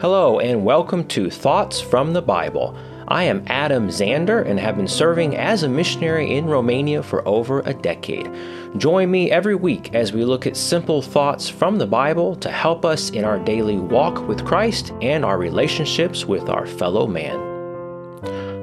Hello, and welcome to Thoughts from the Bible. I am Adam Zander and have been serving as a missionary in Romania for over a decade. Join me every week as we look at simple thoughts from the Bible to help us in our daily walk with Christ and our relationships with our fellow man.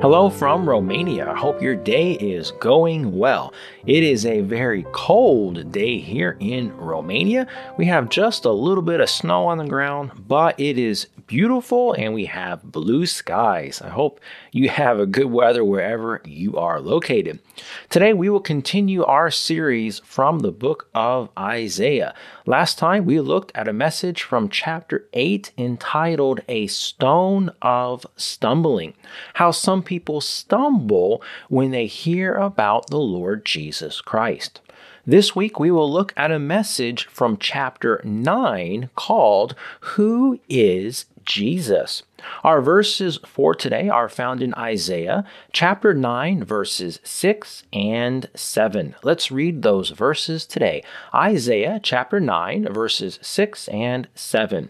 Hello from Romania. I hope your day is going well. It is a very cold day here in Romania. We have just a little bit of snow on the ground, but it is beautiful and we have blue skies. I hope you have a good weather wherever you are located. Today we will continue our series from the book of Isaiah. Last time we looked at a message from chapter 8 entitled A Stone of Stumbling. How some people stumble when they hear about the Lord Jesus Christ. This week we will look at a message from chapter 9 called Who is Jesus? Our verses for today are found in Isaiah chapter 9, verses 6 and 7. Let's read those verses today. Isaiah chapter 9, verses 6 and 7.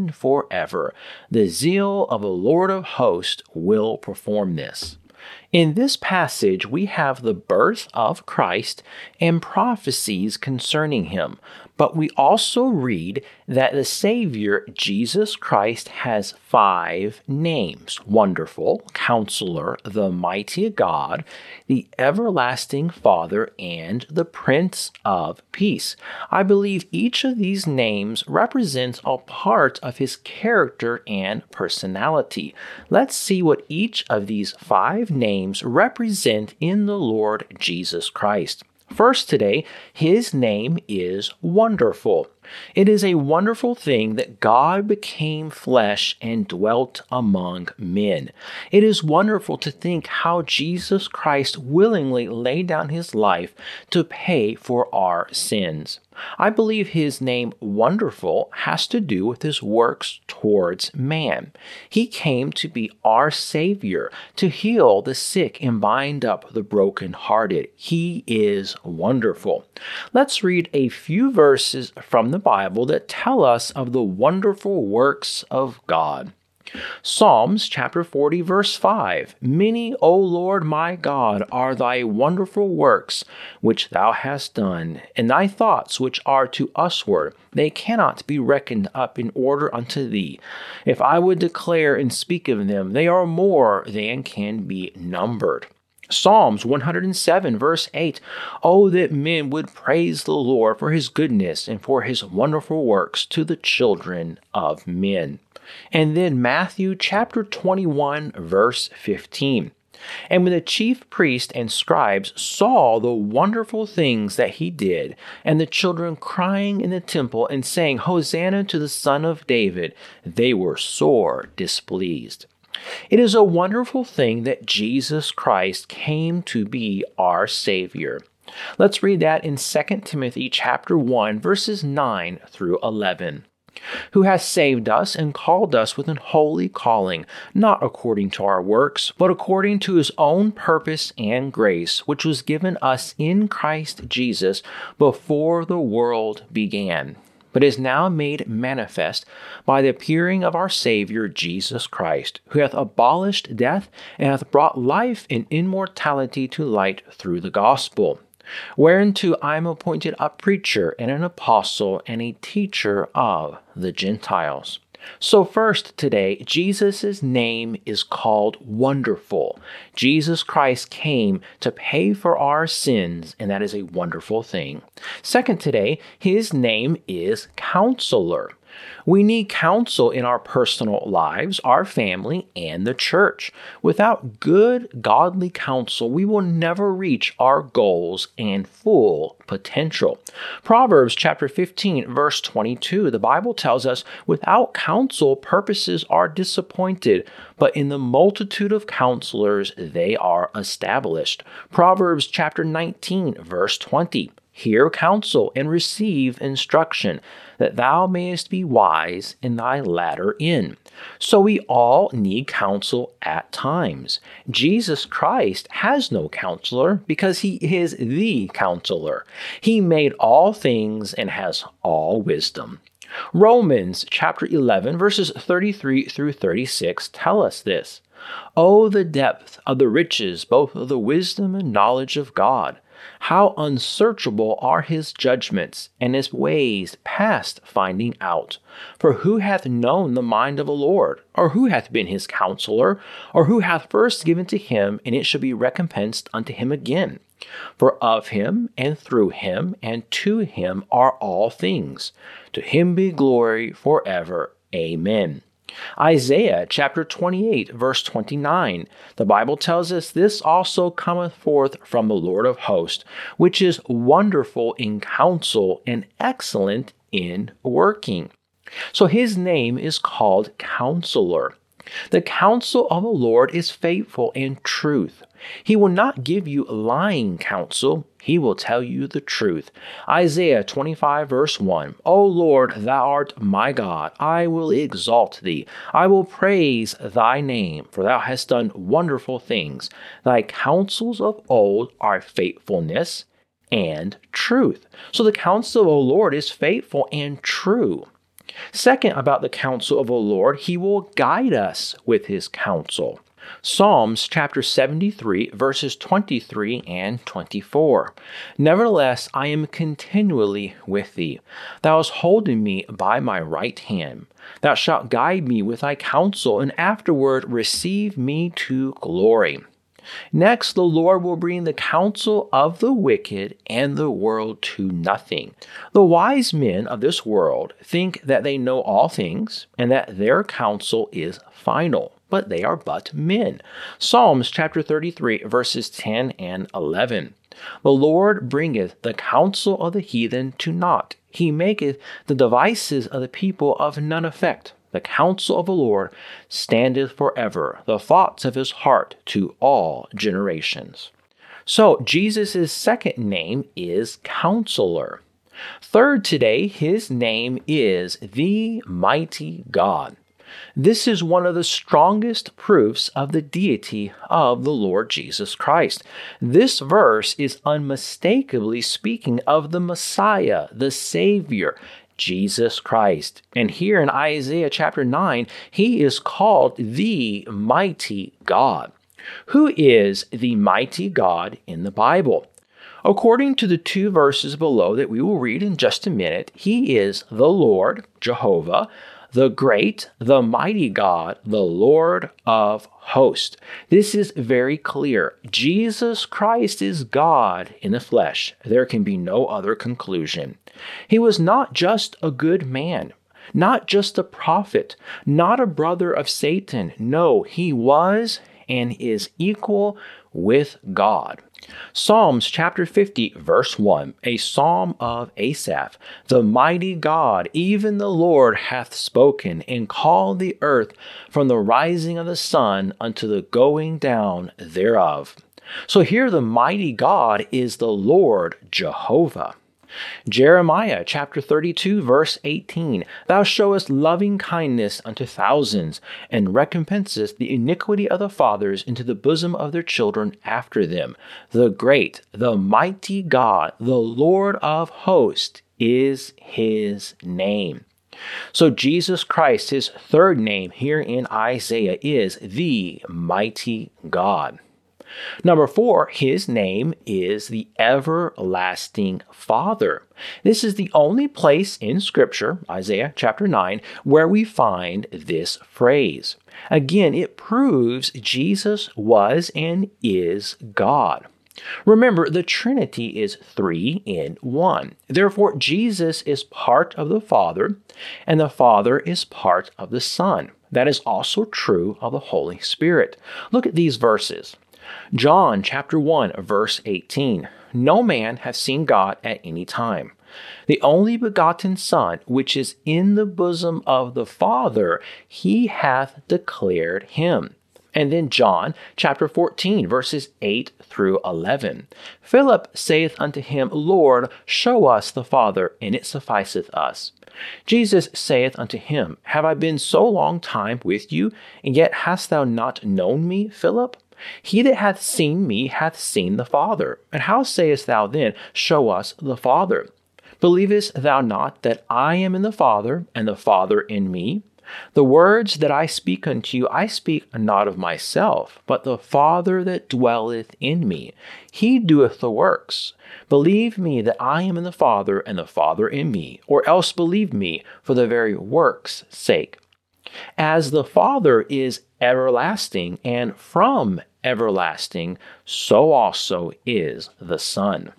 forever. The zeal of the Lord of hosts will perform this. In this passage, we have the birth of Christ and prophecies concerning him, but we also read that the Savior, Jesus Christ, has five names Wonderful, Counselor, the Mighty God, the Everlasting Father, and the Prince of Peace. I believe each of these names represents a part of his character and personality. Let's see what each of these five names represent in the Lord Jesus Christ. First, today, his name is Wonderful. It is a wonderful thing that God became flesh and dwelt among men. It is wonderful to think how Jesus Christ willingly laid down his life to pay for our sins. I believe his name Wonderful has to do with his works towards man. He came to be our Savior, to heal the sick and bind up the brokenhearted. He is wonderful. Let's read a few verses from the Bible that tell us of the wonderful works of God. Psalms chapter 40, verse 5 Many, O Lord my God, are thy wonderful works which thou hast done, and thy thoughts which are to usward, they cannot be reckoned up in order unto thee. If I would declare and speak of them, they are more than can be numbered. Psalms 107, verse 8 Oh, that men would praise the Lord for his goodness and for his wonderful works to the children of men. And then Matthew chapter 21, verse 15. And when the chief priest and scribes saw the wonderful things that he did, and the children crying in the temple and saying, Hosanna to the Son of David, they were sore displeased. It is a wonderful thing that Jesus Christ came to be our Savior. Let's read that in 2 Timothy chapter 1 verses 9 through 11 who has saved us and called us with an holy calling, not according to our works, but according to his own purpose and grace, which was given us in Christ Jesus before the world began, but is now made manifest by the appearing of our Savior Jesus Christ, who hath abolished death and hath brought life and immortality to light through the gospel whereunto I am appointed a preacher and an apostle and a teacher of the Gentiles. So, first today, Jesus' name is called Wonderful. Jesus Christ came to pay for our sins, and that is a wonderful thing. Second, today, his name is Counselor. We need counsel in our personal lives, our family, and the church. Without good, godly counsel, we will never reach our goals and full potential. Proverbs chapter 15, verse 22, the Bible tells us, without counsel, purposes are disappointed, but in the multitude of counselors, they are established. Proverbs chapter 19, verse 20. Hear counsel and receive instruction, that thou mayest be wise in thy latter end. So we all need counsel at times. Jesus Christ has no counselor because he is the counselor. He made all things and has all wisdom. Romans chapter 11, verses 33 through 36 tell us this. Oh, the depth of the riches, both of the wisdom and knowledge of God! How unsearchable are his judgments, and his ways past finding out. For who hath known the mind of the Lord? Or who hath been his counselor? Or who hath first given to him, and it shall be recompensed unto him again? For of him, and through him, and to him are all things. To him be glory forever. Amen. Isaiah chapter 28, verse 29. The Bible tells us, This also cometh forth from the Lord of hosts, which is wonderful in counsel and excellent in working. So his name is called Counselor. The counsel of the Lord is faithful and truth. He will not give you lying counsel, he will tell you the truth. Isaiah 25, verse 1 O Lord, thou art my God, I will exalt thee. I will praise thy name, for thou hast done wonderful things. Thy counsels of old are faithfulness and truth. So the counsel of the Lord is faithful and true. Second, about the counsel of the Lord, he will guide us with his counsel. Psalms chapter 73, verses 23 and 24. Nevertheless, I am continually with thee. Thou hast holden me by my right hand. Thou shalt guide me with thy counsel, and afterward receive me to glory. Next, the Lord will bring the counsel of the wicked and the world to nothing. The wise men of this world think that they know all things and that their counsel is final, but they are but men. Psalms chapter 33, verses 10 and 11. The Lord bringeth the counsel of the heathen to naught. He maketh the devices of the people of none effect. The counsel of the Lord standeth forever, the thoughts of his heart to all generations. So, Jesus' second name is Counselor. Third, today, his name is the Mighty God. This is one of the strongest proofs of the deity of the Lord Jesus Christ. This verse is unmistakably speaking of the Messiah, the Savior, Jesus Christ. And here in Isaiah chapter 9, he is called the mighty God. Who is the mighty God in the Bible? According to the two verses below that we will read in just a minute, he is the Lord, Jehovah, the great, the mighty God, the Lord of hosts. This is very clear. Jesus Christ is God in the flesh. There can be no other conclusion. He was not just a good man, not just a prophet, not a brother of Satan. No, he was and is equal with God. Psalms chapter 50, verse 1, a psalm of Asaph. The mighty God, even the Lord, hath spoken, and called the earth from the rising of the sun unto the going down thereof. So here the mighty God is the Lord Jehovah. Jeremiah chapter 32, verse 18 Thou showest loving kindness unto thousands, and recompensest the iniquity of the fathers into the bosom of their children after them. The great, the mighty God, the Lord of hosts, is his name. So, Jesus Christ, his third name here in Isaiah, is the mighty God. Number four, his name is the everlasting Father. This is the only place in Scripture, Isaiah chapter 9, where we find this phrase. Again, it proves Jesus was and is God. Remember, the Trinity is three in one. Therefore, Jesus is part of the Father, and the Father is part of the Son. That is also true of the Holy Spirit. Look at these verses. John chapter 1 verse 18. No man hath seen God at any time. The only begotten Son, which is in the bosom of the Father, he hath declared him. And then John chapter 14, verses 8 through 11. Philip saith unto him, Lord, show us the Father, and it sufficeth us. Jesus saith unto him, Have I been so long time with you, and yet hast thou not known me, Philip? He that hath seen me hath seen the Father. And how sayest thou then, Show us the Father? Believest thou not that I am in the Father, and the Father in me? The words that I speak unto you, I speak not of myself, but the Father that dwelleth in me. He doeth the works. Believe me that I am in the Father, and the Father in me, or else believe me for the very works' sake. As the Father is everlasting, and from everlasting, so also is the Son.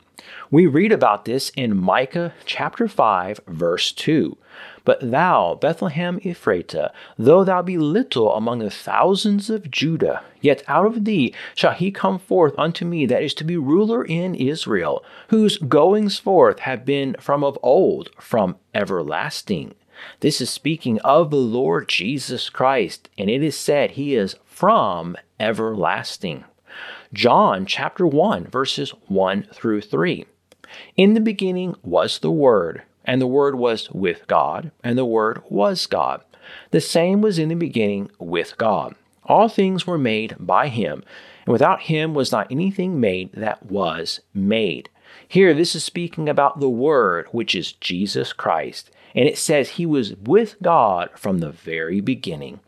We read about this in Micah chapter 5, verse 2. But thou, Bethlehem Ephratah, though thou be little among the thousands of Judah, yet out of thee shall he come forth unto me that is to be ruler in Israel, whose goings forth have been from of old, from everlasting. This is speaking of the Lord Jesus Christ, and it is said he is from everlasting. John chapter 1, verses 1 through 3. In the beginning was the Word, and the Word was with God, and the Word was God. The same was in the beginning with God. All things were made by him, and without him was not anything made that was made. Here, this is speaking about the Word, which is Jesus Christ, and it says he was with God from the very beginning.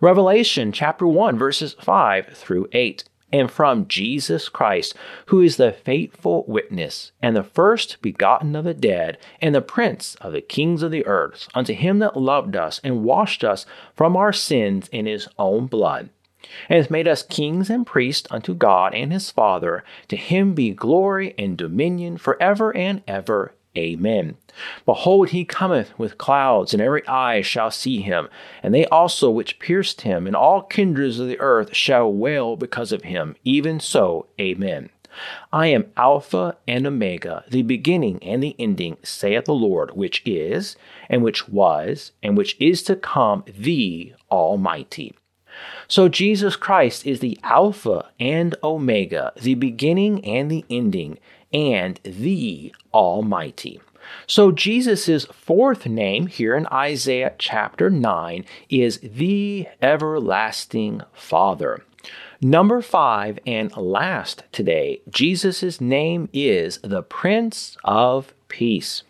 Revelation chapter 1, verses 5 through 8 and from Jesus Christ, who is the faithful witness, and the first begotten of the dead, and the prince of the kings of the earth, unto him that loved us and washed us from our sins in his own blood, and hath made us kings and priests unto God and his Father. To him be glory and dominion for ever and ever. Amen. Behold, he cometh with clouds, and every eye shall see him, and they also which pierced him, and all kindreds of the earth shall wail because of him. Even so, Amen. I am Alpha and Omega, the beginning and the ending, saith the Lord, which is, and which was, and which is to come, the Almighty. So Jesus Christ is the Alpha and Omega, the beginning and the ending, and the Almighty. So Jesus' fourth name here in Isaiah chapter 9 is the Everlasting Father. Number five and last today, Jesus' name is the Prince of Peace.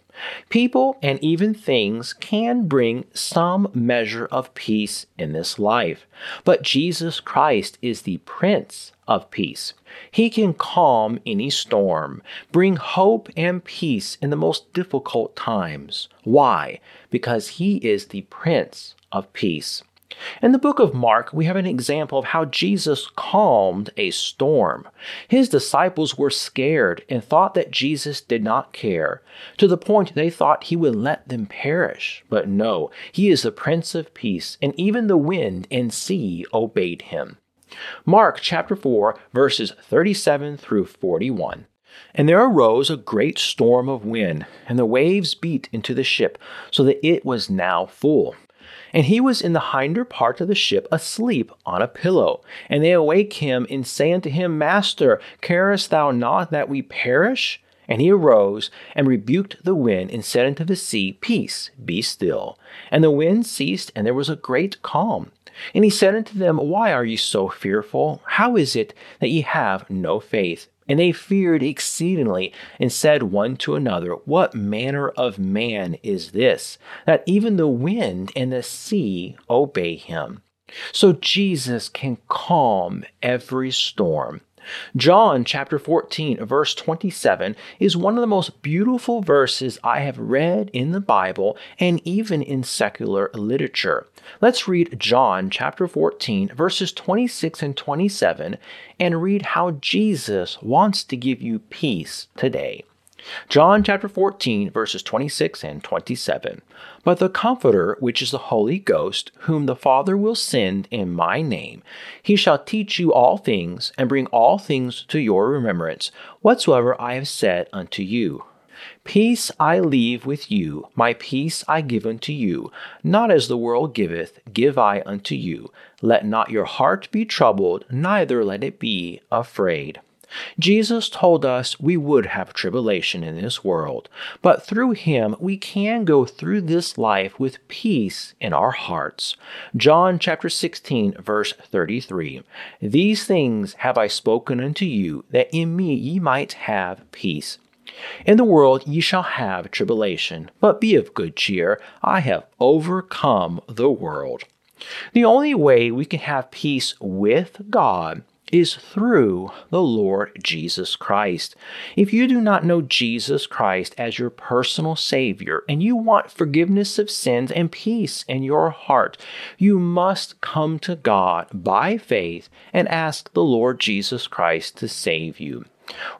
People and even things can bring some measure of peace in this life, but Jesus Christ is the Prince of Peace. He can calm any storm, bring hope and peace in the most difficult times. Why? Because He is the Prince of Peace. In the book of Mark, we have an example of how Jesus calmed a storm. His disciples were scared and thought that Jesus did not care, to the point they thought he would let them perish. But no, he is the Prince of Peace, and even the wind and sea obeyed him. Mark chapter 4, verses 37 through 41. And there arose a great storm of wind, and the waves beat into the ship, so that it was now full. And he was in the hinder part of the ship asleep on a pillow. And they awake him and say unto him, Master, carest thou not that we perish? And he arose and rebuked the wind and said unto the sea, Peace, be still. And the wind ceased, and there was a great calm. And he said unto them, Why are ye so fearful? How is it that ye have no faith? And they feared exceedingly, and said one to another, What manner of man is this, that even the wind and the sea obey him? So Jesus can calm every storm. John chapter 14, verse 27 is one of the most beautiful verses I have read in the Bible and even in secular literature. Let's read John chapter 14, verses 26 and 27, and read how Jesus wants to give you peace today. John chapter 14, verses 26 and 27. But the Comforter, which is the Holy Ghost, whom the Father will send in my name, he shall teach you all things, and bring all things to your remembrance, whatsoever I have said unto you. Peace I leave with you, my peace I give unto you. Not as the world giveth, give I unto you. Let not your heart be troubled, neither let it be afraid. Jesus told us we would have tribulation in this world, but through him we can go through this life with peace in our hearts. John chapter 16 verse 33. These things have I spoken unto you, that in me ye might have peace. In the world ye shall have tribulation, but be of good cheer, I have overcome the world. The only way we can have peace with God is through the Lord Jesus Christ. If you do not know Jesus Christ as your personal Savior and you want forgiveness of sins and peace in your heart, you must come to God by faith and ask the Lord Jesus Christ to save you.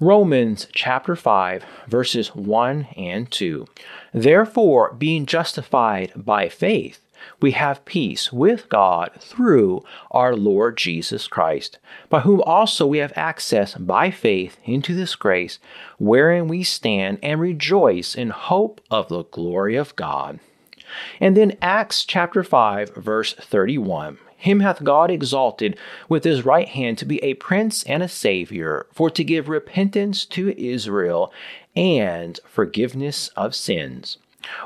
Romans chapter 5, verses 1 and 2. Therefore, being justified by faith, we have peace with God through our Lord Jesus Christ, by whom also we have access by faith into this grace, wherein we stand and rejoice in hope of the glory of God. And then Acts chapter 5, verse 31. Him hath God exalted with his right hand to be a prince and a savior, for to give repentance to Israel and forgiveness of sins.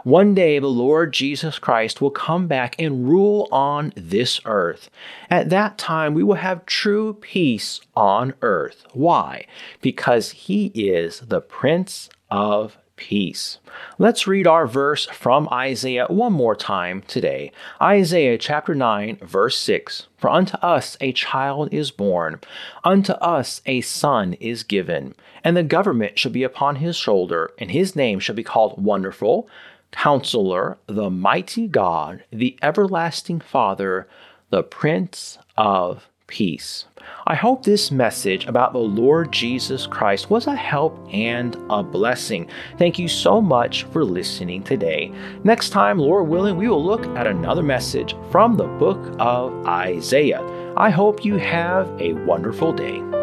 One day the Lord Jesus Christ will come back and rule on this earth. At that time we will have true peace on earth. Why? Because he is the Prince of peace. Let's read our verse from Isaiah one more time today. Isaiah chapter 9, verse 6. For unto us a child is born, unto us a son is given, and the government shall be upon his shoulder, and his name shall be called Wonderful, Counselor, the Mighty God, the Everlasting Father, the Prince of peace. I hope this message about the Lord Jesus Christ was a help and a blessing. Thank you so much for listening today. Next time, Lord willing, we will look at another message from the book of Isaiah. I hope you have a wonderful day.